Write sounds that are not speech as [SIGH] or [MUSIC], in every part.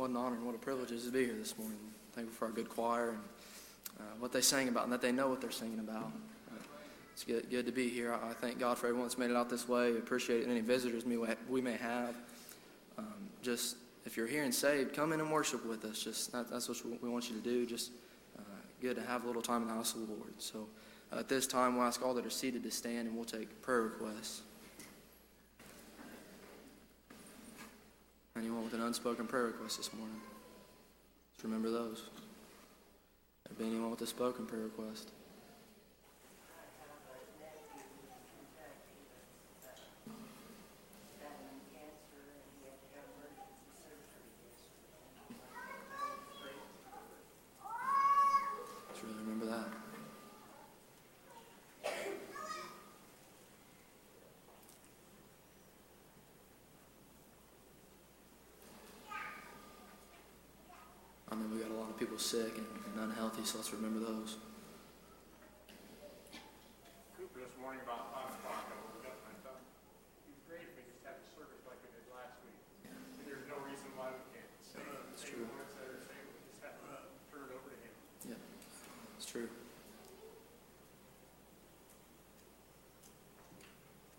what an honor and what a privilege it is to be here this morning. Thankful for our good choir and uh, what they sang about and that they know what they're singing about. Uh, it's good, good to be here. I, I thank God for everyone that's made it out this way. Appreciate any visitors we, we may have. Um, just if you're here and saved, come in and worship with us. Just that, that's what we want you to do. Just uh, good to have a little time in the house of the Lord. So uh, at this time, we'll ask all that are seated to stand and we'll take prayer requests. Anyone with an unspoken prayer request this morning? Let's remember those. There be anyone with a spoken prayer request? Let's really remember that. I mean, we got a lot of people sick and, and unhealthy, so let's remember those. Cooper this morning about five o'clock, I woke up and I thought, it'd be great if we just had a service like we did last week. But There's no reason why we can't. Same, It's same true. words that are saying, we just have to turn it over to him. Yeah, it's true.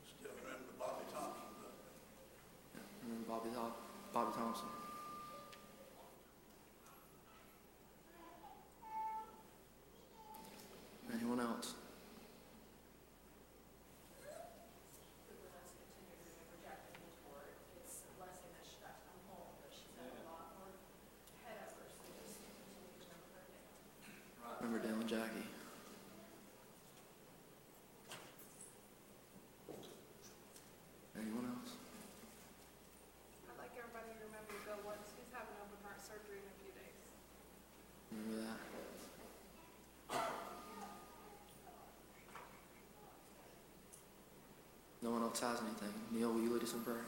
Still remember Bobby Thompson. Remember Bobby, Thom- Bobby Thompson. Anyone else? Remember Dale and Jackie. Anyone else? I'd like everybody to remember to go once, he's having open heart surgery in a few days. Remember that? Anything. Neil, will you lead us in prayer?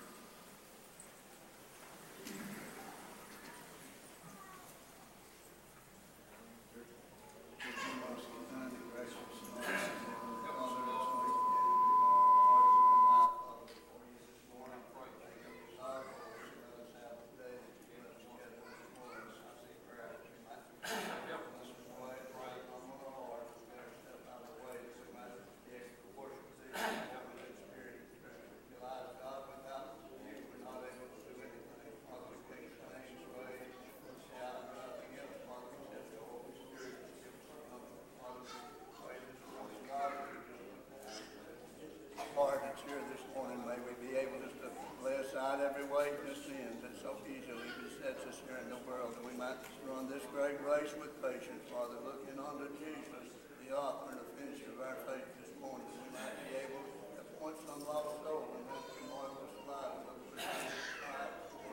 Lord, that's here this morning, may we be able just to lay aside every weight and the sins that so easily besets us here in the world, and we might run this great race with patience, Father, looking unto Jesus, the author and the finisher of our faith this morning, we might be able to point some lost soul and have some marvelous life of the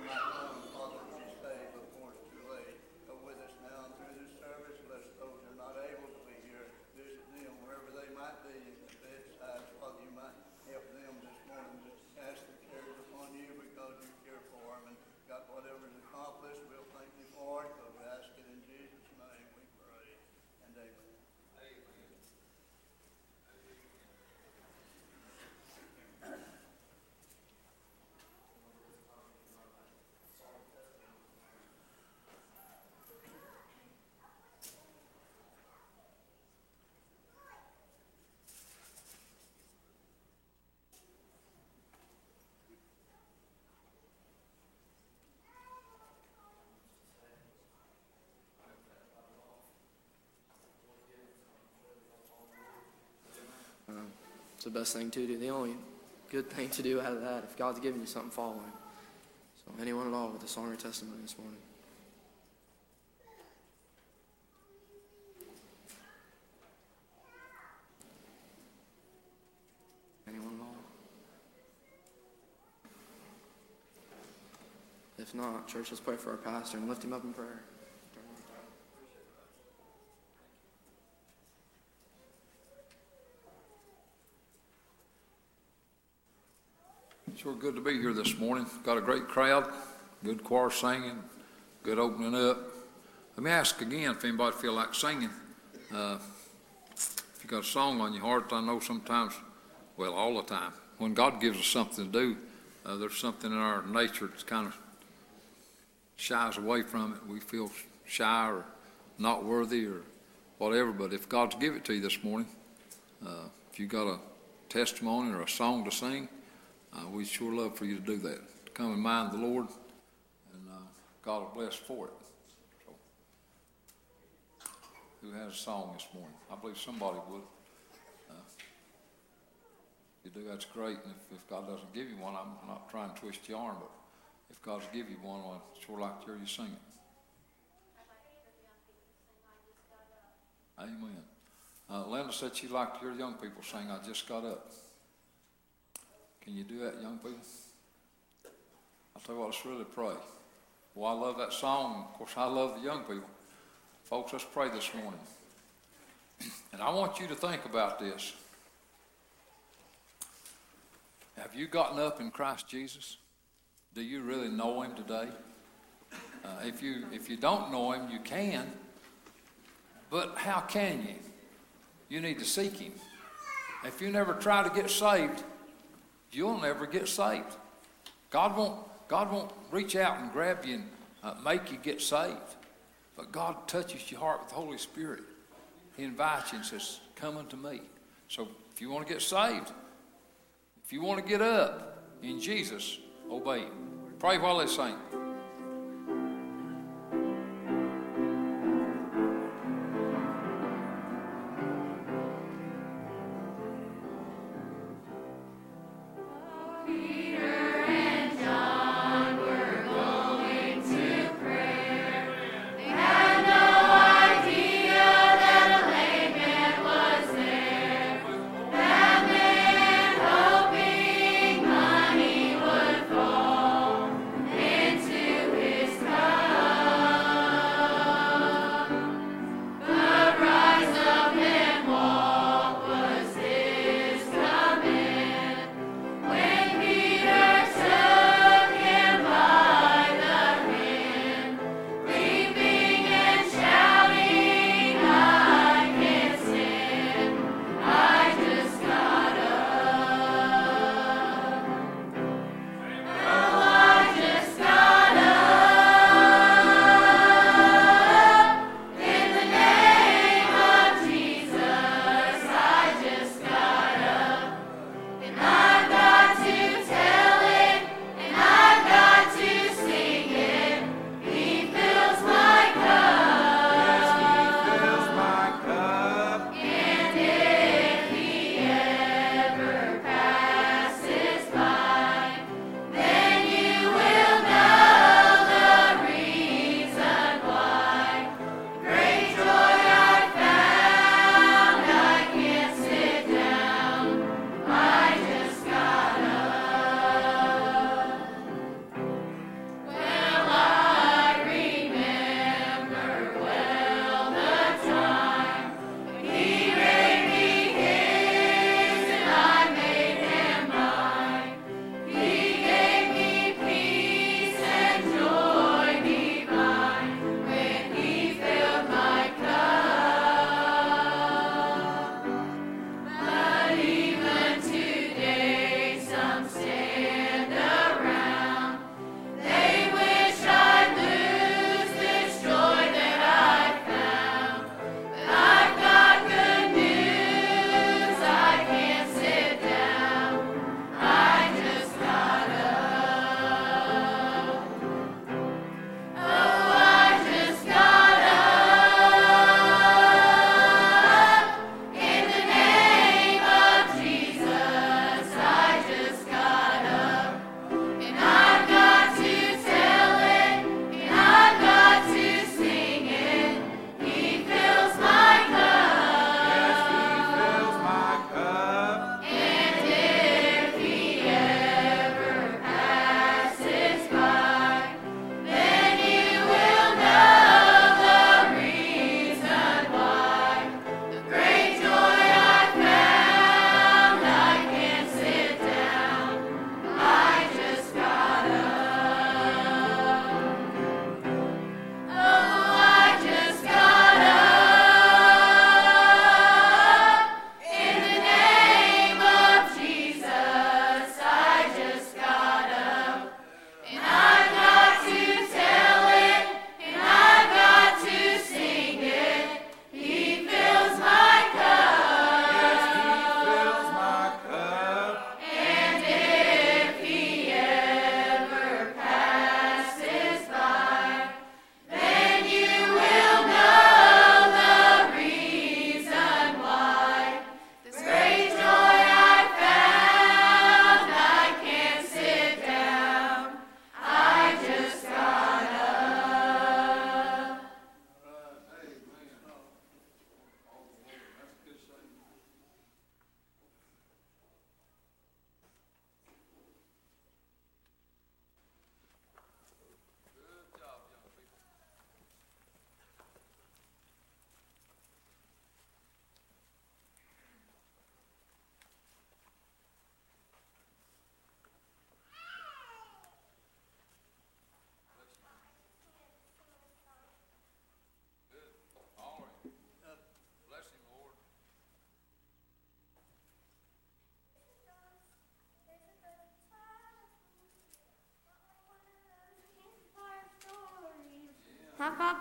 We might run, Father, to be saved before it's too late. Go with us now and through this service, bless those who are not able to be here, visit them wherever they might be, in the bedside, Father, you might help them this morning, just cast their cares upon you because you care for them, and God, whatever's accomplished, we'll thank you for it, so we ask it in Jesus' name, we pray, and amen. Um, it's the best thing to do. The only good thing to do out of that, if God's given you something, follow Him. So, anyone at all with a song or testimony this morning? Anyone at all? If not, church, let's pray for our pastor and lift him up in prayer. Sure good to be here this morning. Got a great crowd, good choir singing, good opening up. Let me ask again if anybody feel like singing. Uh, if you got a song on your heart, I know sometimes, well, all the time, when God gives us something to do, uh, there's something in our nature that's kind of shies away from it. We feel shy or not worthy or whatever. But if God's give it to you this morning, uh, if you got a testimony or a song to sing, uh, we'd sure love for you to do that. Come and mind the Lord, and uh, God will bless for it. So, who has a song this morning? I believe somebody would. Uh, you do, that's great. And if, if God doesn't give you one, I'm not trying to twist your arm, but if God's give you one, I'd sure like to hear you sing it. Amen. Uh, Linda said she'd like to hear young people sing, I just got up. Can you do that, young people? I'll tell you what, let's really pray. Well, I love that song. Of course, I love the young people. Folks, let's pray this morning. [CLEARS THROAT] And I want you to think about this. Have you gotten up in Christ Jesus? Do you really know Him today? Uh, if you if you don't know Him, you can. But how can you? You need to seek Him. If you never try to get saved, you'll never get saved. God won't God won't reach out and grab you and uh, make you get saved. But God touches your heart with the Holy Spirit. He invites you and says, "Come unto me." So if you want to get saved, if you want to get up in Jesus, obey Him. Pray while they sing.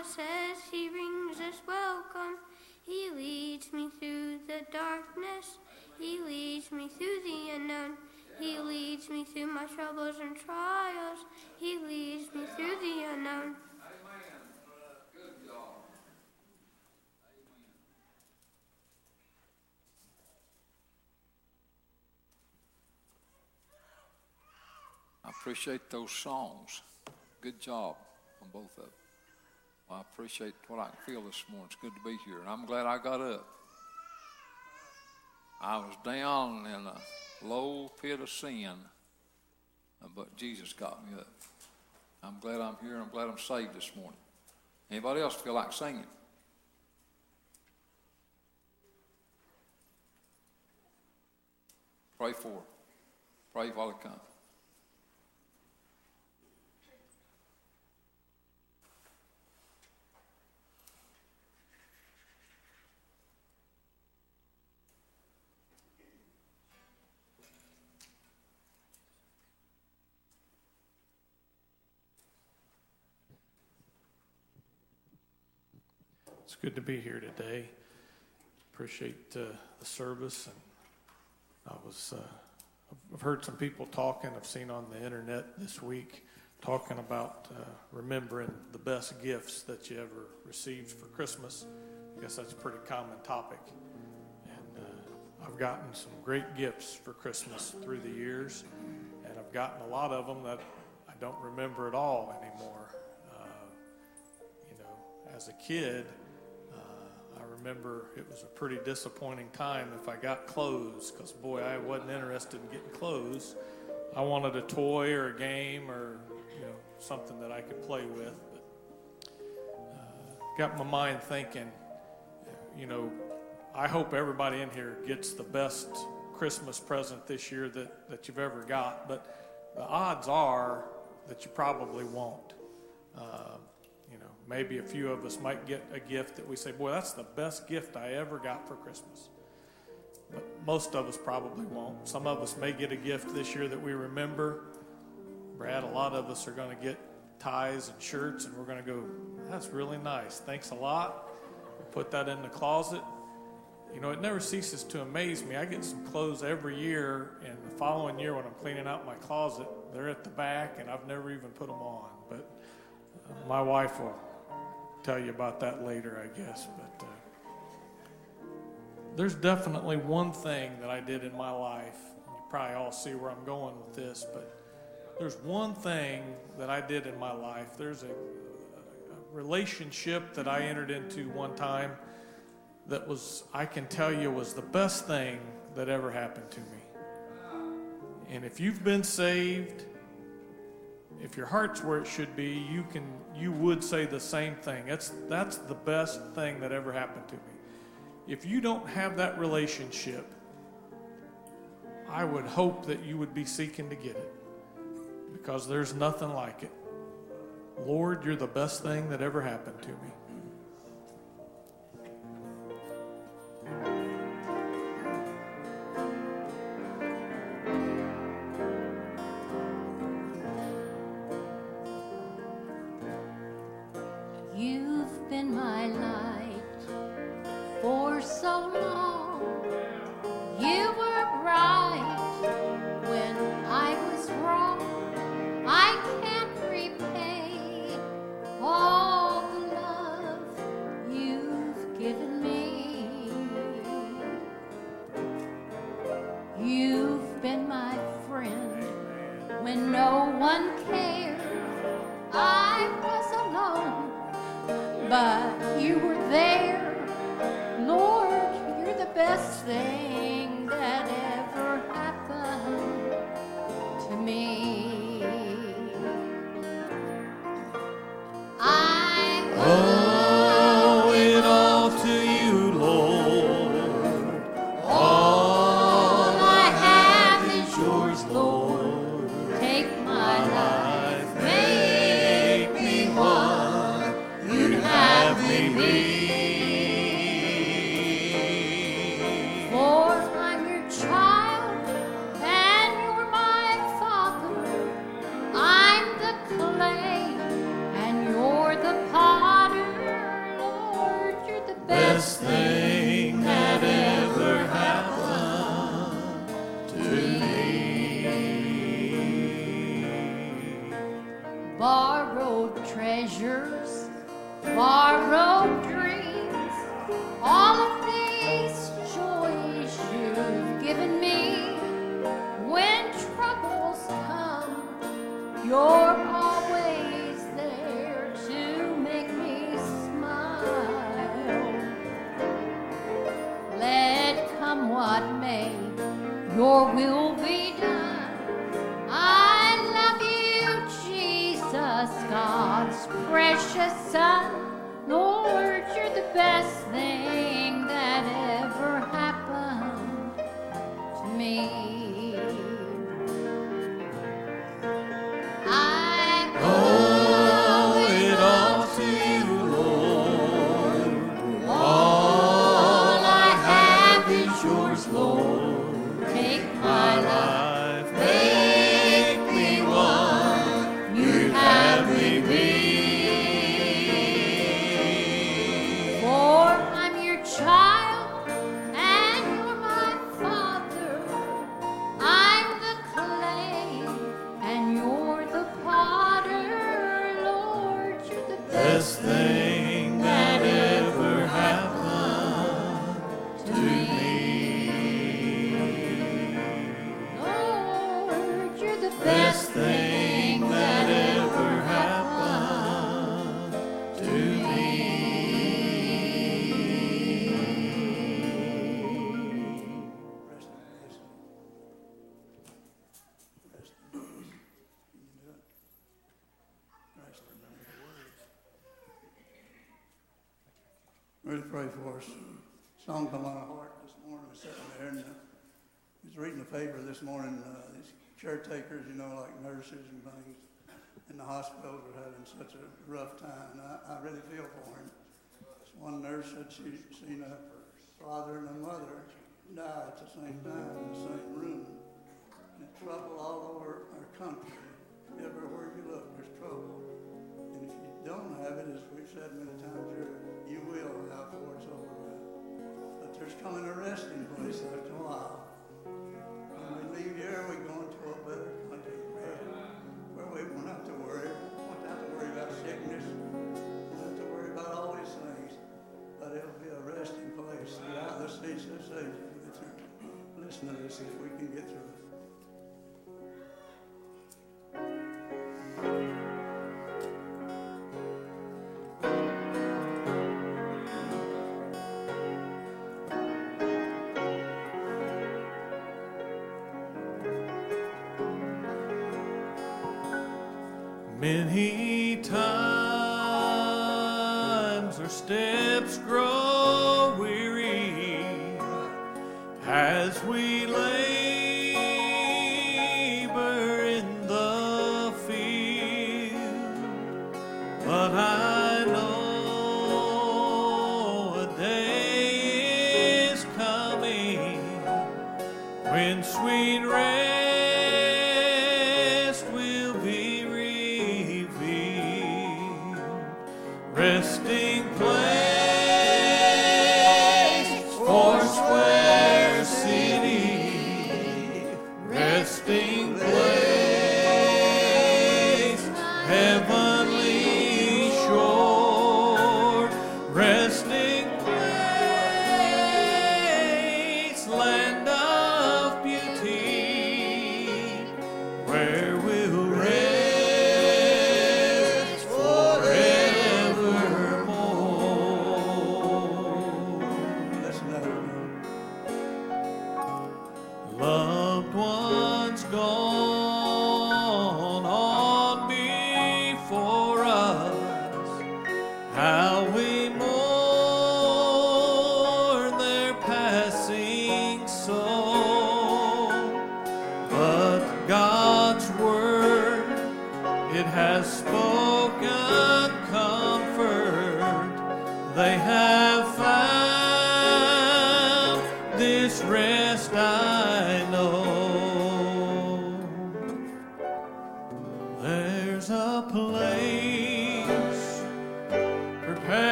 Papa says he rings us welcome. He leads me through the darkness. He leads me through the unknown. He leads me through my troubles and trials. He leads me through the unknown. I appreciate those songs. Good job on both of them. Well, I appreciate what I can feel this morning. It's good to be here, and I'm glad I got up. I was down in a low pit of sin, but Jesus got me up. I'm glad I'm here. I'm glad I'm saved this morning. Anybody else feel like singing? Pray for. Pray while it comes. It's good to be here today. Appreciate uh, the service, and I was. Uh, I've heard some people talking. I've seen on the internet this week talking about uh, remembering the best gifts that you ever received for Christmas. I guess that's a pretty common topic, and uh, I've gotten some great gifts for Christmas through the years, and I've gotten a lot of them that I don't remember at all anymore. Uh, you know, as a kid, remember it was a pretty disappointing time if I got clothes, because boy, I wasn't interested in getting clothes. I wanted a toy or a game or you know something that I could play with. But uh, got my mind thinking, you know, I hope everybody in here gets the best Christmas present this year that, that you've ever got. But the odds are that you probably won't. Know, maybe a few of us might get a gift that we say, boy, that's the best gift I ever got for Christmas. But most of us probably won't. Some of us may get a gift this year that we remember. Brad, a lot of us are going to get ties and shirts, and we're going to go, that's really nice. Thanks a lot. We'll put that in the closet. You know, it never ceases to amaze me. I get some clothes every year, and the following year when I'm cleaning out my closet, they're at the back, and I've never even put them on. But uh, my wife will tell you about that later, I guess. But uh, there's definitely one thing that I did in my life. You probably all see where I'm going with this, but there's one thing that I did in my life. There's a, a relationship that I entered into one time that was, I can tell you, was the best thing that ever happened to me. And if you've been saved, if your heart's where it should be, you can you would say the same thing. That's that's the best thing that ever happened to me. If you don't have that relationship, I would hope that you would be seeking to get it. Because there's nothing like it. Lord, you're the best thing that ever happened to me. Lord. bless. nurses and things in the hospitals are having such a rough time. And I, I really feel for him. This one nurse said she's seen a father and a mother die at the same time in the same room. And trouble all over our country. Everywhere you look, there's trouble. And if you don't have it, as we've said many times here, you will have before it's over with. But there's coming a resting place after a while. When we leave here, we're going resting place. Yeah. Let's this age, we through. Listen to this if we can get through it. Many times our steps grow weary as we lay.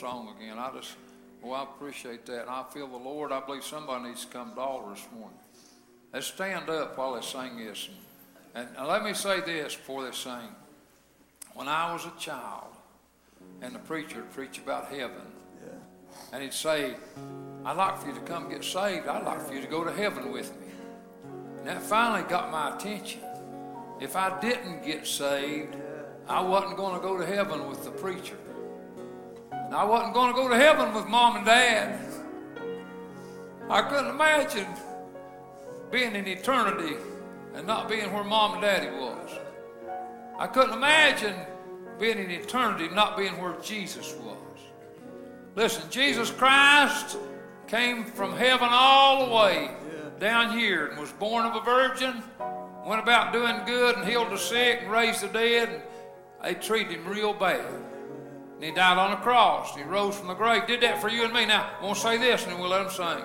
Song again. I just, well, I appreciate that. I feel the Lord. I believe somebody needs to come to altar this morning. Let's stand up while they sing this. And, and let me say this before they sing. When I was a child, and the preacher would preach about heaven, and he'd say, I'd like for you to come get saved. I'd like for you to go to heaven with me. And that finally got my attention. If I didn't get saved, I wasn't going to go to heaven with the preacher. And I wasn't going to go to heaven with mom and dad. I couldn't imagine being in eternity and not being where mom and daddy was. I couldn't imagine being in eternity not being where Jesus was. Listen, Jesus Christ came from heaven all the way down here and was born of a virgin, went about doing good and healed the sick and raised the dead. And they treated him real bad. And he died on the cross. He rose from the grave. Did that for you and me. Now, I want to say this and then we'll let him sing.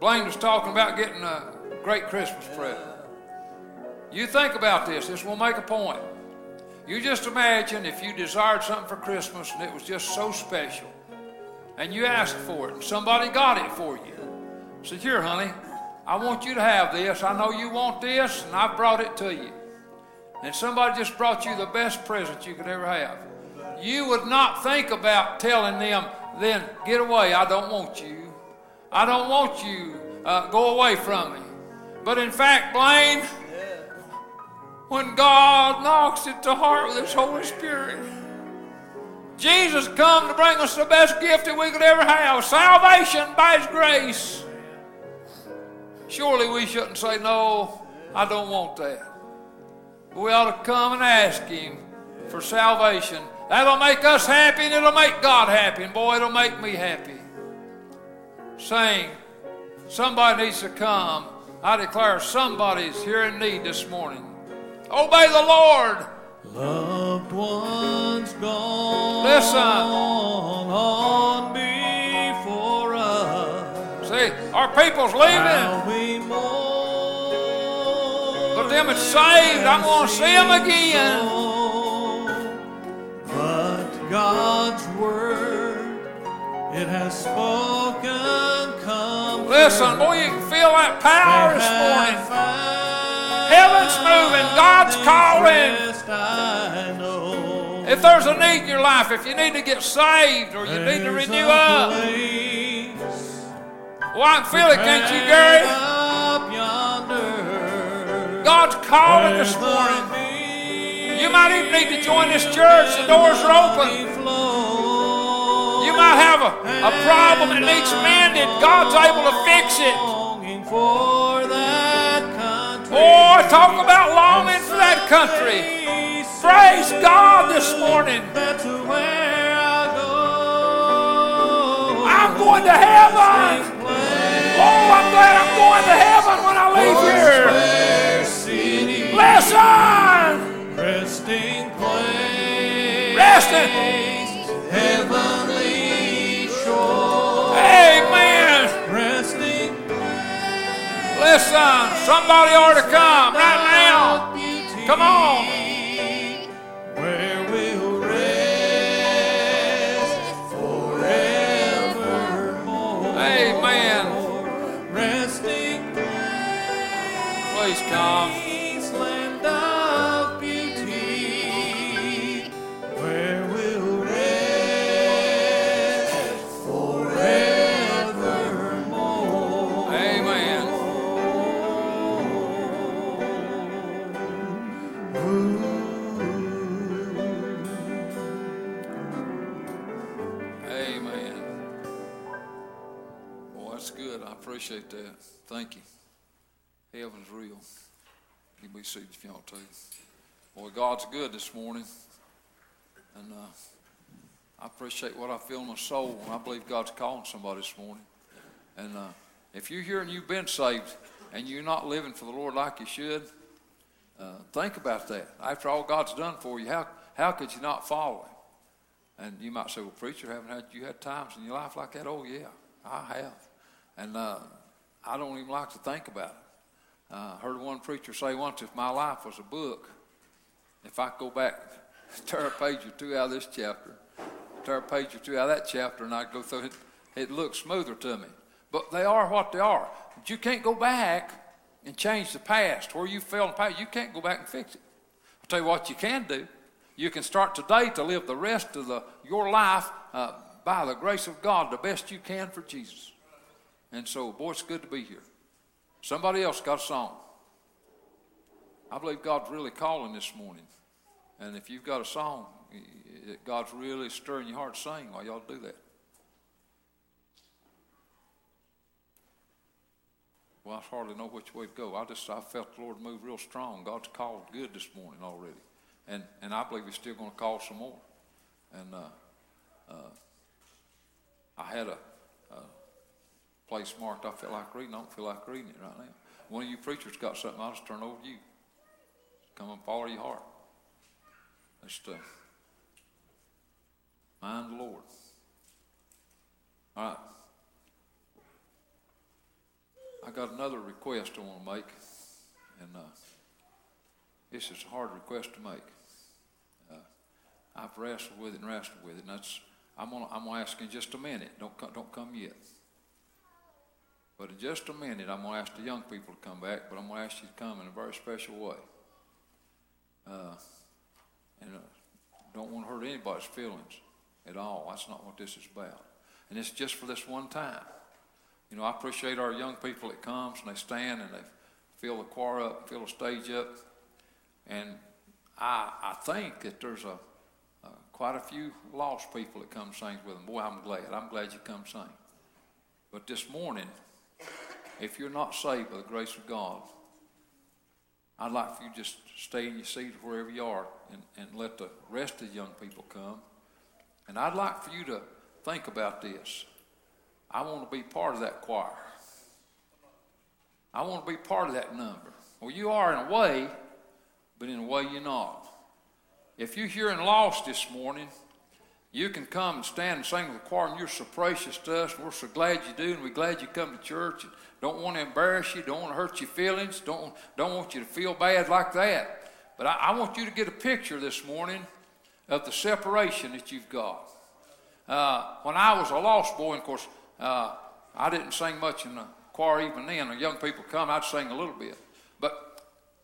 Blaine was talking about getting a great Christmas present. You think about this. This will make a point. You just imagine if you desired something for Christmas and it was just so special, and you asked for it, and somebody got it for you. Said, Here, honey, I want you to have this. I know you want this, and I brought it to you. And somebody just brought you the best present you could ever have. You would not think about telling them, then, get away, I don't want you. I don't want you. Uh, go away from me. But in fact, Blaine, when God knocks at the heart with His Holy Spirit, Jesus come to bring us the best gift that we could ever have salvation by His grace. Surely we shouldn't say, No, I don't want that. We ought to come and ask Him for salvation. That'll make us happy and it'll make God happy. And boy, it'll make me happy. Sing. Somebody needs to come. I declare somebody's here in need this morning. Obey the Lord. Loved ones gone Listen. on before us. See, our people's leaving. But them that's saved, I'm going to see them again. God's word, it has spoken, come Listen, boy, you can feel that power this morning. Heaven's moving. God's calling. If there's a need in your life, if you need to get saved or you need to renew up, well, I can feel it, can't you, Gary? God's calling this morning. You might even need to join this church. The doors are open. You might have a, a problem that needs mended. God's able to fix it. Boy, talk about longing for that country. Praise God this morning. I'm going to heaven. Oh, I'm glad I'm going to heaven when I leave here. Listen. Resting place. Resting. Heavenly shore. Amen. Resting place. Listen, somebody ought to come right now. Come on. where we'll rest forevermore. Amen. Resting place. Please come. Thank you. Heaven's real. You be seated if you want to. Boy, God's good this morning. And uh, I appreciate what I feel in my soul. And I believe God's calling somebody this morning. And uh, if you're here and you've been saved and you're not living for the Lord like you should, uh, think about that. After all God's done for you, how, how could you not follow Him? And you might say, well, preacher, haven't had you had times in your life like that? Oh, yeah, I have. And uh, I don't even like to think about it. Uh, I heard one preacher say once, if my life was a book, if I go back, [LAUGHS] tear a page or two out of this chapter, tear a page or two out of that chapter, and I'd go through it, it looks smoother to me. But they are what they are. But you can't go back and change the past. Where you fell in the past, you can't go back and fix it. I'll tell you what you can do. You can start today to live the rest of the, your life uh, by the grace of God the best you can for Jesus. And so, boy, it's good to be here. Somebody else got a song. I believe God's really calling this morning. And if you've got a song that God's really stirring your heart sing, why y'all do that? Well, I hardly know which way to go. I just I felt the Lord move real strong. God's called good this morning already, and and I believe He's still going to call some more. And uh, uh, I had a, a place marked. I feel like reading. I don't feel like reading it right now. One of you preachers got something. I'll just turn over to you. Come and follow your heart. Just uh, mind the Lord. All right. I got another request I want to make, and uh, this is a hard request to make. Uh, I've wrestled with it and wrestled with it, and that's I'm gonna I'm gonna ask in just a minute. Don't don't come yet. But in just a minute, I'm gonna ask the young people to come back, but I'm gonna ask you to come in a very special way. Uh, and uh, don't want to hurt anybody's feelings at all. That's not what this is about. And it's just for this one time. You know, I appreciate our young people that comes and they stand and they fill the choir up, fill the stage up. And I, I think that there's a, uh, quite a few lost people that come sing with them. Boy, I'm glad. I'm glad you come sing. But this morning, if you're not saved by the grace of God, I'd like for you to just stay in your seat wherever you are and, and let the rest of the young people come. And I'd like for you to think about this. I want to be part of that choir. I want to be part of that number. Well, you are in a way, but in a way you're not. If you're here and lost this morning, you can come and stand and sing with the choir, and you're so precious to us, and we're so glad you do, and we're glad you come to church. And don't want to embarrass you, don't want to hurt your feelings, don't, don't want you to feel bad like that. But I, I want you to get a picture this morning of the separation that you've got. Uh, when I was a lost boy, of course, uh, I didn't sing much in the choir even then. The young people come, I'd sing a little bit. But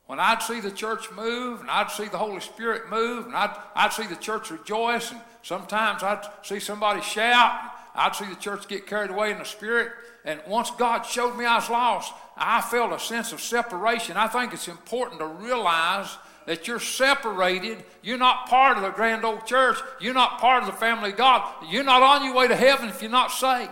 when I'd see the church move, and I'd see the Holy Spirit move, and I'd, I'd see the church rejoice, and sometimes I'd see somebody shout, and I'd see the church get carried away in the Spirit. And once God showed me I was lost, I felt a sense of separation. I think it's important to realize that you're separated. You're not part of the grand old church. You're not part of the family of God. You're not on your way to heaven if you're not saved.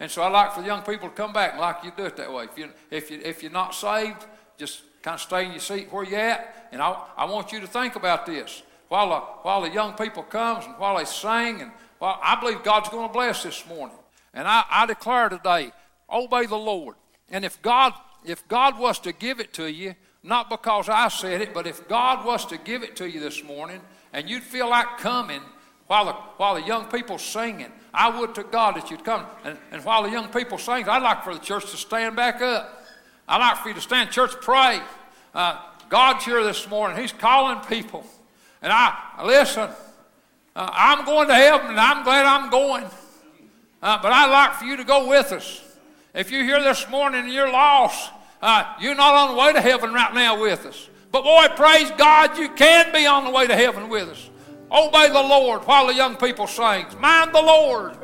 And so I like for the young people to come back and like you do it that way. If, you, if, you, if you're not saved, just kind of stay in your seat where you're at. And I, I want you to think about this. While the, while the young people comes and while they sing, and while, I believe God's going to bless this morning. And I, I declare today, obey the Lord. And if God, if God was to give it to you, not because I said it, but if God was to give it to you this morning, and you'd feel like coming while the, while the young people singing, I would to God that you'd come. And, and while the young people sing, I'd like for the church to stand back up. I'd like for you to stand, church, pray. Uh, God's here this morning. He's calling people. And I, listen, uh, I'm going to heaven, and I'm glad I'm going. Uh, but I'd like for you to go with us. If you're here this morning and you're lost, Uh, you're not on the way to heaven right now with us. But boy, praise God, you can be on the way to heaven with us. Obey the Lord while the young people sing. Mind the Lord.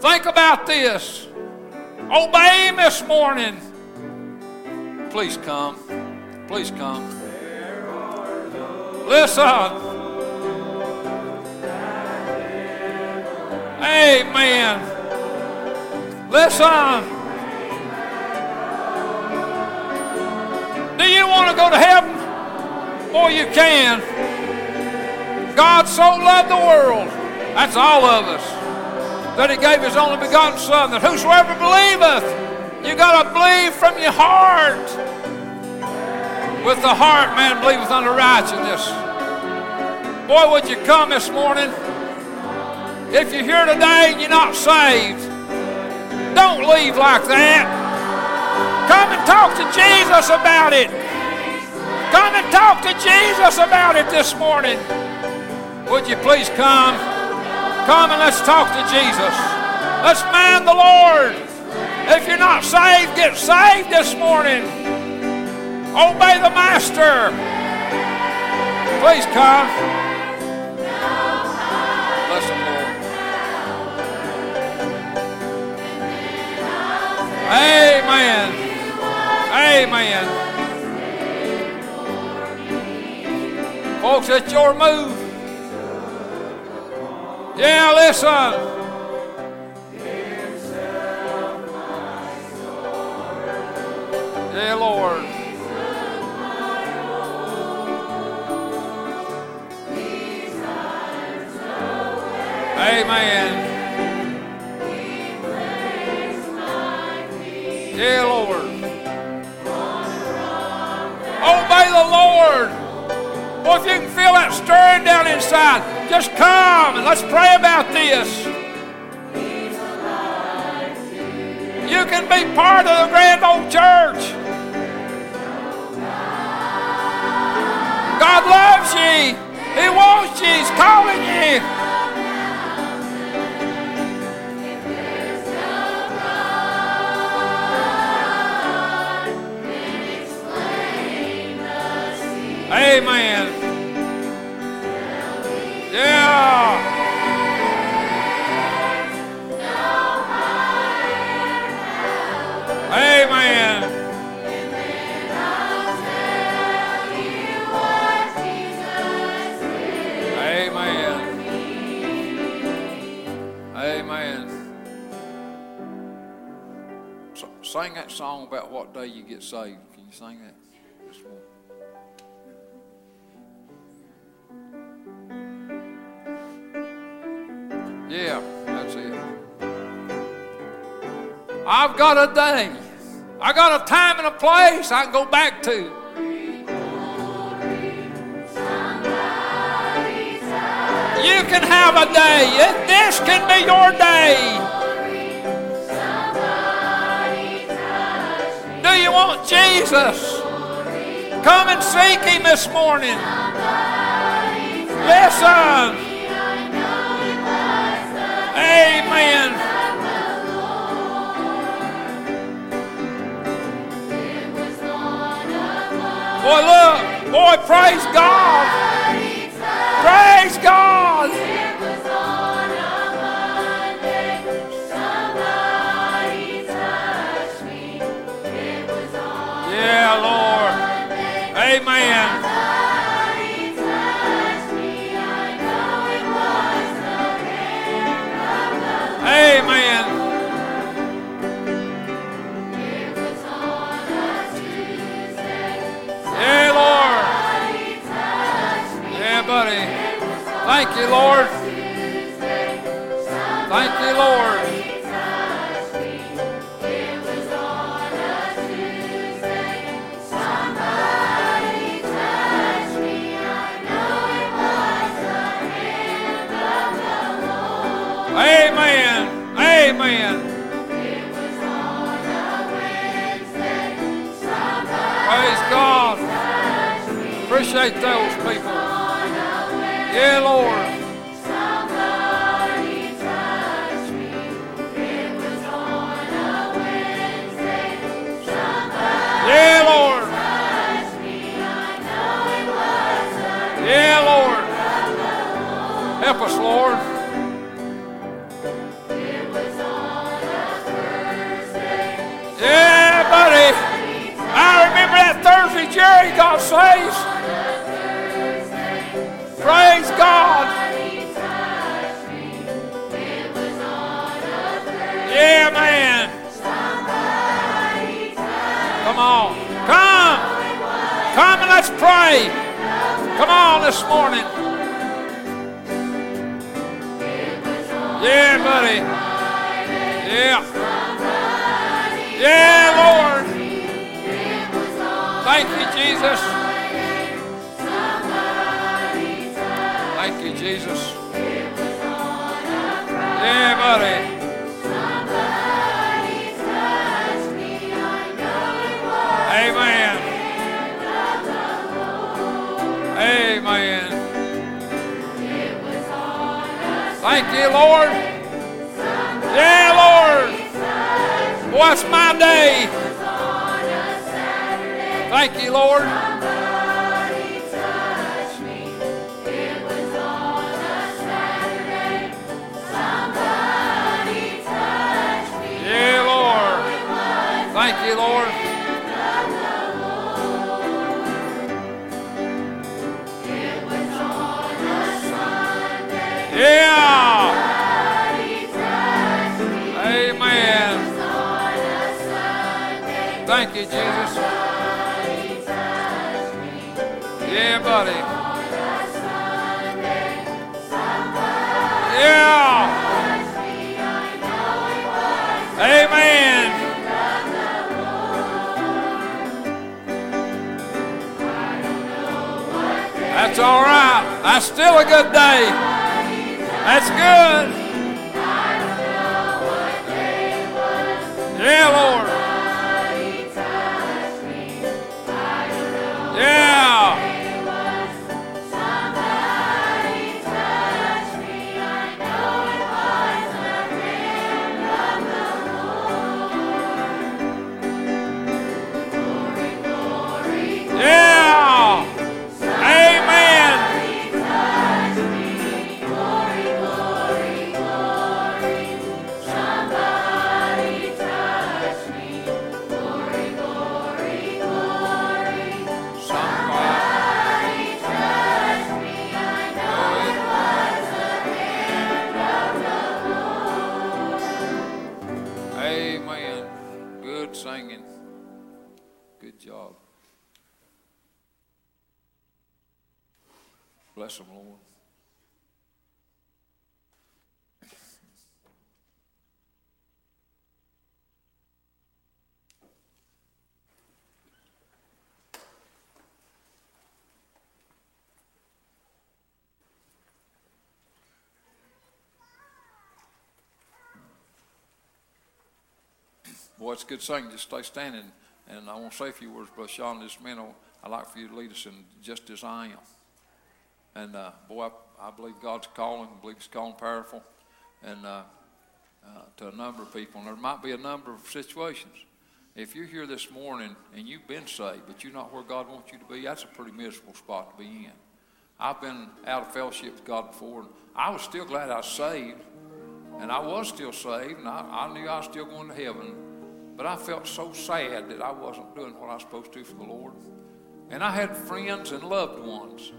Think about this. Obey Him this morning. Please come. Please come. Listen. Amen. Listen. Do you want to go to heaven? Boy, you can. God so loved the world, that's all of us, that He gave His only begotten Son, that whosoever believeth, you got to believe from your heart. With the heart, man believeth unto righteousness. Boy, would you come this morning? If you're here today and you're not saved, don't leave like that. Come and talk to Jesus about it. Come and talk to Jesus about it this morning. Would you please come? Come and let's talk to Jesus. Let's mind the Lord. If you're not saved, get saved this morning. Obey the Master. Please come. Lord. Amen. Amen. Folks, it's your move. Yeah, listen. Yeah, Lord. Amen. Yeah, Lord. Obey the Lord. Well, if you can feel that stirring down inside, just come and let's pray about this. You can be part of the grand old church. God loves you. He wants you. He's calling you. That song about what day you get saved. Can you sing that? Yeah, that's it. I've got a day. I got a time and a place I can go back to. You can have a day. This can be your day. You want Jesus? Come and seek Him this morning. Listen. Amen. Boy, look. Boy, praise God. Praise God. Thank you, Lord. Thank you, Lord. Yeah, Lord. What's my day? Thank you, Lord. Yeah, Lord. Thank you, Lord. You, Jesus. Yeah, buddy. Yeah. Amen. That's all right. That's still a good day. That's good. Yeah, Lord. Boy, it's a good singing. Just stay standing. And I want to say a few words, Brother Sean. This minute, I'd like for you to lead us in just as I am. And uh, boy, I, I believe God's calling. I believe He's calling powerful, and uh, uh, to a number of people. And there might be a number of situations. If you're here this morning and you've been saved, but you're not where God wants you to be, that's a pretty miserable spot to be in. I've been out of fellowship with God before, and I was still glad I was saved, and I was still saved, and I, I knew I was still going to heaven. But I felt so sad that I wasn't doing what I was supposed to for the Lord. And I had friends and loved ones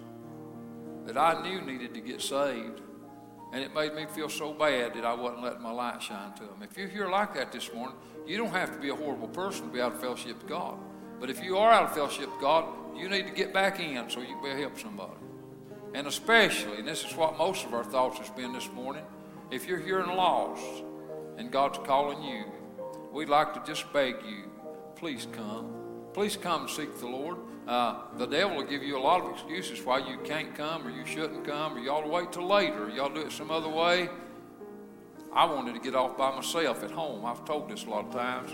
that I knew needed to get saved. And it made me feel so bad that I wasn't letting my light shine to them. If you're here like that this morning, you don't have to be a horrible person to be out of fellowship with God. But if you are out of fellowship with God, you need to get back in so you can help somebody. And especially, and this is what most of our thoughts has been this morning, if you're here and lost and God's calling you, we'd like to just beg you, please come. Please come and seek the Lord. Uh, the devil will give you a lot of excuses why you can't come or you shouldn't come or to wait till later or to do it some other way. I wanted to get off by myself at home. I've told this a lot of times.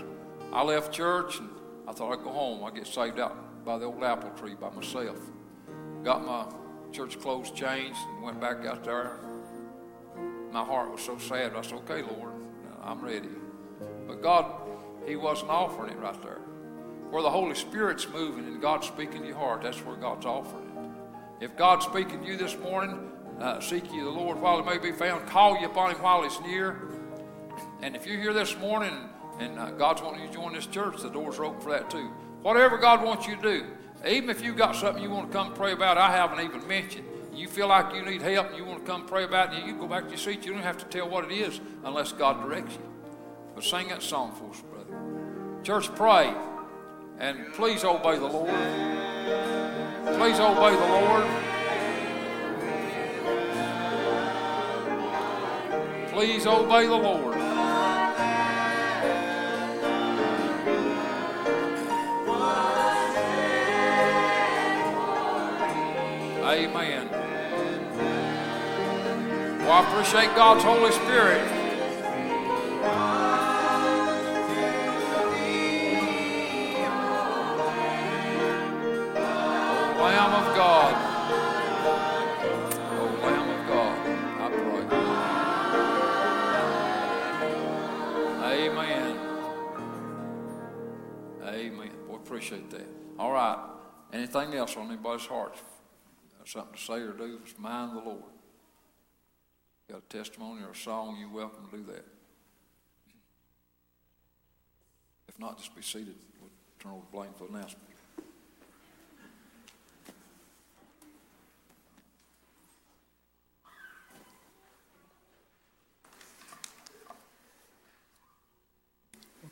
I left church and I thought I'd go home. I'd get saved out by the old apple tree by myself. Got my church clothes changed and went back out there. My heart was so sad. I said, okay, Lord, I'm ready. But God, He wasn't offering it right there. Where the Holy Spirit's moving and God's speaking to your heart, that's where God's offering it. If God's speaking to you this morning, Uh, seek ye the Lord while he may be found. Call ye upon him while he's near. And if you're here this morning and uh, God's wanting you to join this church, the doors are open for that too. Whatever God wants you to do, even if you've got something you want to come pray about, I haven't even mentioned. You feel like you need help and you want to come pray about it, you go back to your seat. You don't have to tell what it is unless God directs you. But sing that song for us, brother. Church, pray. And please obey the Lord. Please obey the Lord. Please obey the Lord. Amen. Well, I appreciate God's Holy Spirit. Lamb of God. Oh, Lamb of God. Pray. Amen. Amen. Boy, appreciate that. All right. Anything else on anybody's heart? Something to say or do? It's mind the Lord. Got a testimony or a song, you're welcome to do that. If not, just be seated. We'll turn over to Blaine for the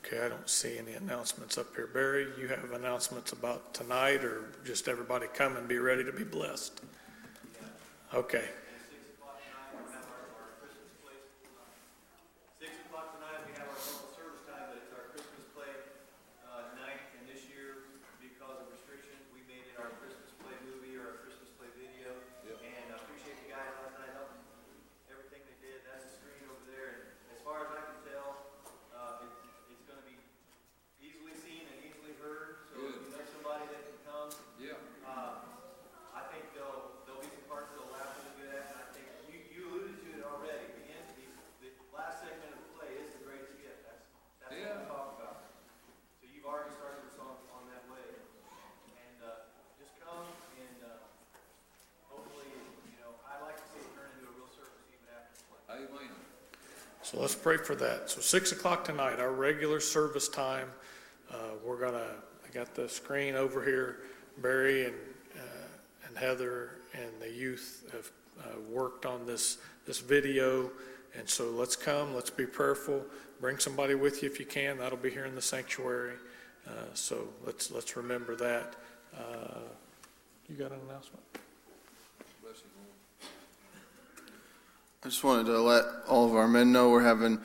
Okay, I don't see any announcements up here. Barry, you have announcements about tonight or just everybody come and be ready to be blessed? Okay. Six o'clock tonight, we have our, our Christmas play. Six o'clock tonight, we have our normal service time, but it's our Christmas play, uh, night. And this year, because of restrictions, we made it our Christmas play movie or our Christmas play video. And I appreciate the guys last night helping everything they did. That's the screen over there. And as far as I can tell, uh, it's, it's gonna be easily seen and easily heard. So if you know somebody that can come, Yeah. uh, I think there'll, there'll be some parts that'll laugh a little bit at, and I think you, you alluded to it already. The end, the, the last segment of the play is the greatest gift. That's, that's what Yeah. we talk about. So you've already started us on, on that way. And, uh, just come and, uh, hopefully, you know, I'd like to see it turn into a real service even after the play. Amen. Let's pray for that. So six o'clock tonight, our regular service time. Uh, we're gonna, I got the screen over here. Barry and, uh, and Heather and the youth have, uh, worked on this, this video. And so let's come, let's be prayerful. Bring somebody with you if you can. That'll be here in the sanctuary. Uh, so let's, let's remember that. Uh, you got an announcement? Bless you, Lord. I just wanted to let all of our men know we're having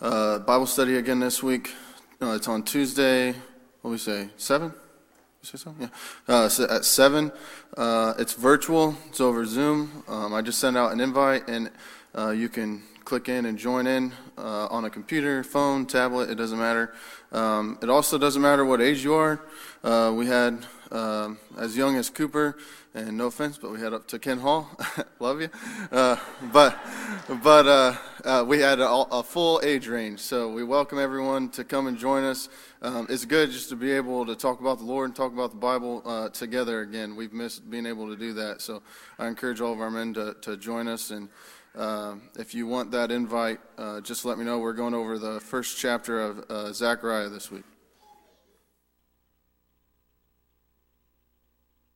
uh, Bible study again this week. Uh, it's on Tuesday. What do we say? Seven? You say so? Yeah. Uh, so at seven. Uh, it's virtual. It's over Zoom. Um, I just sent out an invite, and uh, you can click in and join in uh, on a computer, phone, tablet. It doesn't matter. Um, it also doesn't matter what age you are. We had um, as young as Cooper, and no offense, but we had up to Ken Hall. [LAUGHS] Love you. Uh, but but uh, uh, we had a, a full age range, so we welcome everyone to come and join us. Um, it's good just to be able to talk about the Lord and talk about the Bible uh, together again. We've missed being able to do that, so I encourage all of our men to, to join us. And uh, if you want that invite, uh, just let me know. We're going over the first chapter of uh, Zechariah this week.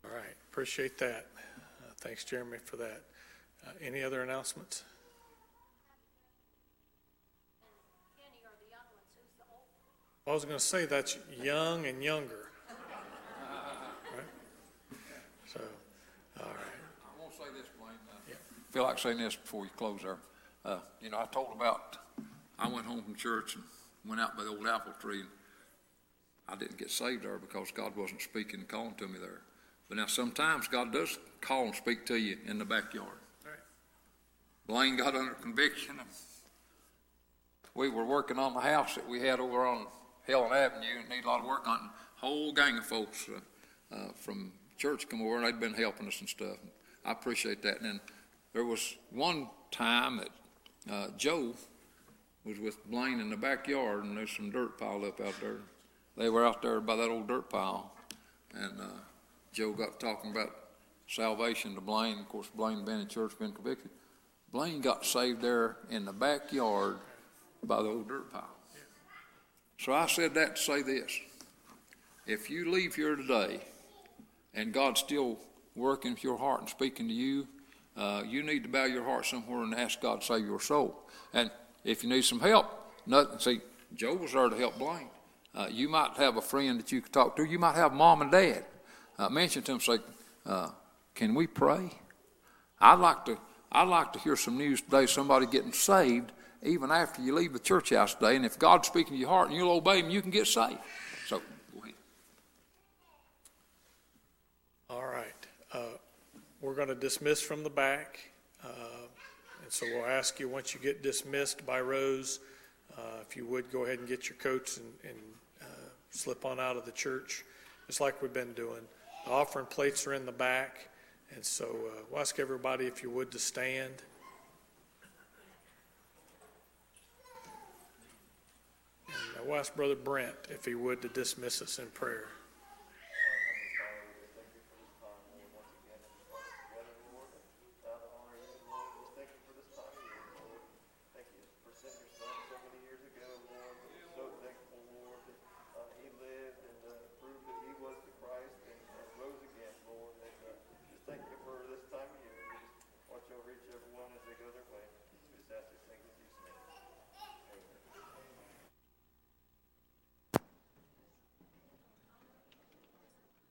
All right, appreciate that. Uh, Thanks, Jeremy, for that. Uh, Any other announcements? I was going to say that's young and younger. [LAUGHS] Right? So, all right. I want to say this, Blaine. Uh, feel like saying this before you close there. Uh, you know, I told about, I went home from church and went out by the old apple tree. And I didn't get saved there because God wasn't speaking and calling to me there. But now sometimes God does call and speak to you in the backyard. Right. Blaine got under conviction. We were working on the house that we had over on Helen Avenue and need a lot of work on. Whole gang of folks uh, uh, from church come over and they'd been helping us and stuff. I appreciate that. And then there was one time that uh, Joe was with Blaine in the backyard and there's some dirt piled up out there. They were out there by that old dirt pile and uh, Joe got talking about salvation to Blaine. Of course, Blaine been in church, been convicted. Blaine got saved there in the backyard by the old dirt pile. So I said that to say this. If you leave here today and God's still working with your heart and speaking to you, uh, you need to bow your heart somewhere and ask God to save your soul. And if you need some help, nothing. See, Joe was there to help Blaine. Uh, you might have a friend that you could talk to. You might have mom and dad. Uh, mention to them, say, uh, "Can we pray?" I'd like to. I'd like to hear some news today. Somebody getting saved even after you leave the church house today. And if God's speaking to your heart and you'll obey Him, you can get saved. So, go ahead. All right. Uh, We're going to dismiss from the back. uh, And so we'll ask you, once you get dismissed by rows, uh, if you would, go ahead and get your coats and and, uh, slip on out of the church, just like we've been doing. The offering plates are in the back, and so uh, we'll ask everybody, if you would, to stand. And we'll ask Brother Brent, if he would, to dismiss us in prayer.